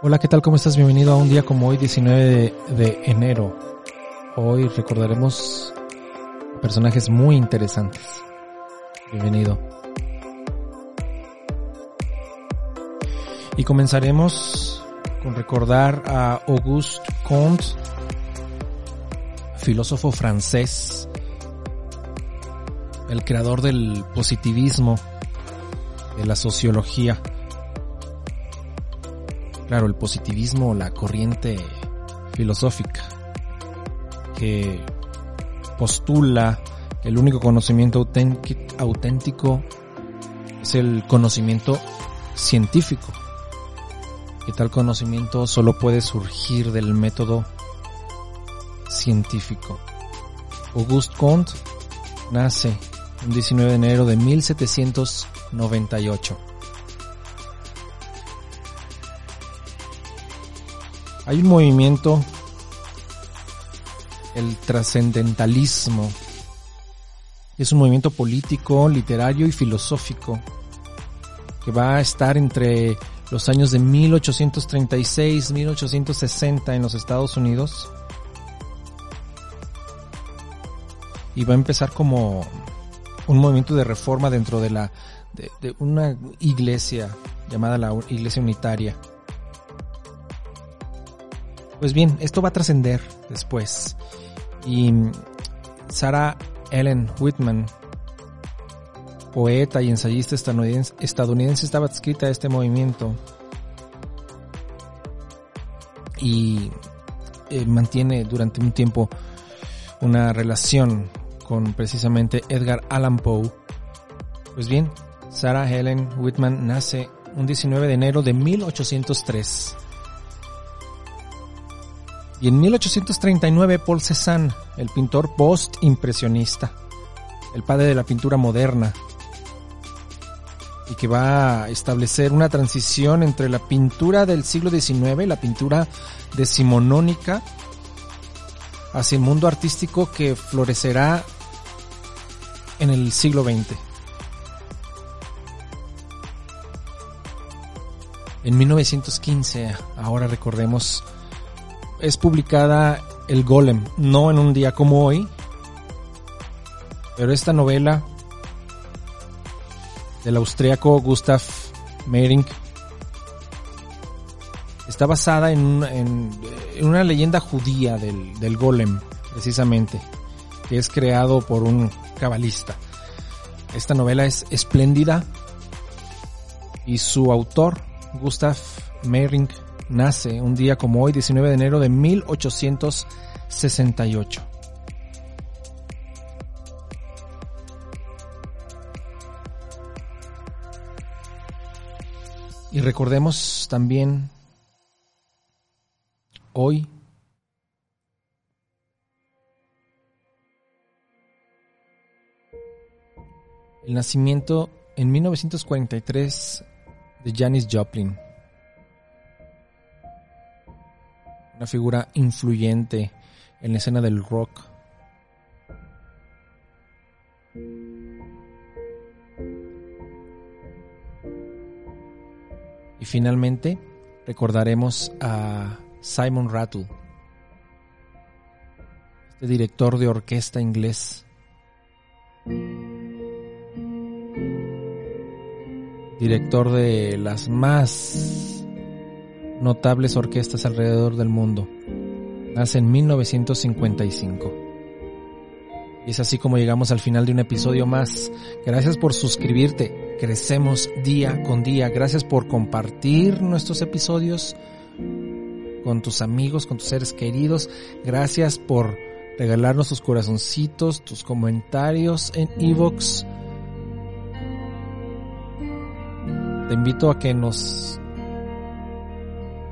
Hola, ¿qué tal? ¿Cómo estás? Bienvenido a un día como hoy, 19 de, de enero. Hoy recordaremos personajes muy interesantes. Bienvenido. Y comenzaremos con recordar a Auguste Comte, filósofo francés, el creador del positivismo, de la sociología. Claro, el positivismo, la corriente filosófica que postula que el único conocimiento auténtico es el conocimiento científico. Que tal conocimiento solo puede surgir del método científico. Auguste Comte nace el 19 de enero de 1798. Hay un movimiento, el trascendentalismo, es un movimiento político, literario y filosófico que va a estar entre los años de 1836, 1860 en los Estados Unidos. Y va a empezar como un movimiento de reforma dentro de la de, de una iglesia llamada la Iglesia Unitaria. Pues bien, esto va a trascender después. Y Sarah Ellen Whitman, poeta y ensayista estadounidense, estaba adscrita a este movimiento y eh, mantiene durante un tiempo una relación con precisamente Edgar Allan Poe. Pues bien, Sarah Helen Whitman nace un 19 de enero de 1803. Y en 1839 Paul Cézanne, el pintor post-impresionista, el padre de la pintura moderna, y que va a establecer una transición entre la pintura del siglo XIX, la pintura decimonónica, hacia el mundo artístico que florecerá en el siglo XX. En 1915, ahora recordemos, es publicada El Golem, no en un día como hoy, pero esta novela del austriaco Gustav Meyrink está basada en, en, una leyenda judía del, del, golem, precisamente, que es creado por un cabalista. Esta novela es espléndida y su autor, Gustav Meyrink, nace un día como hoy, 19 de enero de 1868. Y recordemos también hoy el nacimiento en 1943 de Janis Joplin, una figura influyente en la escena del rock. Y finalmente recordaremos a Simon Rattle, este director de orquesta inglés. Director de las más notables orquestas alrededor del mundo. Nace en 1955. Y es así como llegamos al final de un episodio más. Gracias por suscribirte. Crecemos día con día. Gracias por compartir nuestros episodios con tus amigos, con tus seres queridos. Gracias por regalarnos tus corazoncitos, tus comentarios en Evox. Te invito a que nos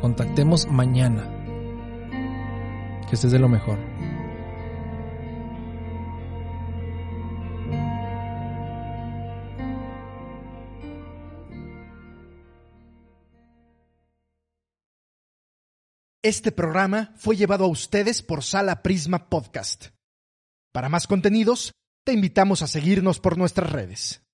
contactemos mañana. Que estés de lo mejor. Este programa fue llevado a ustedes por Sala Prisma Podcast. Para más contenidos, te invitamos a seguirnos por nuestras redes.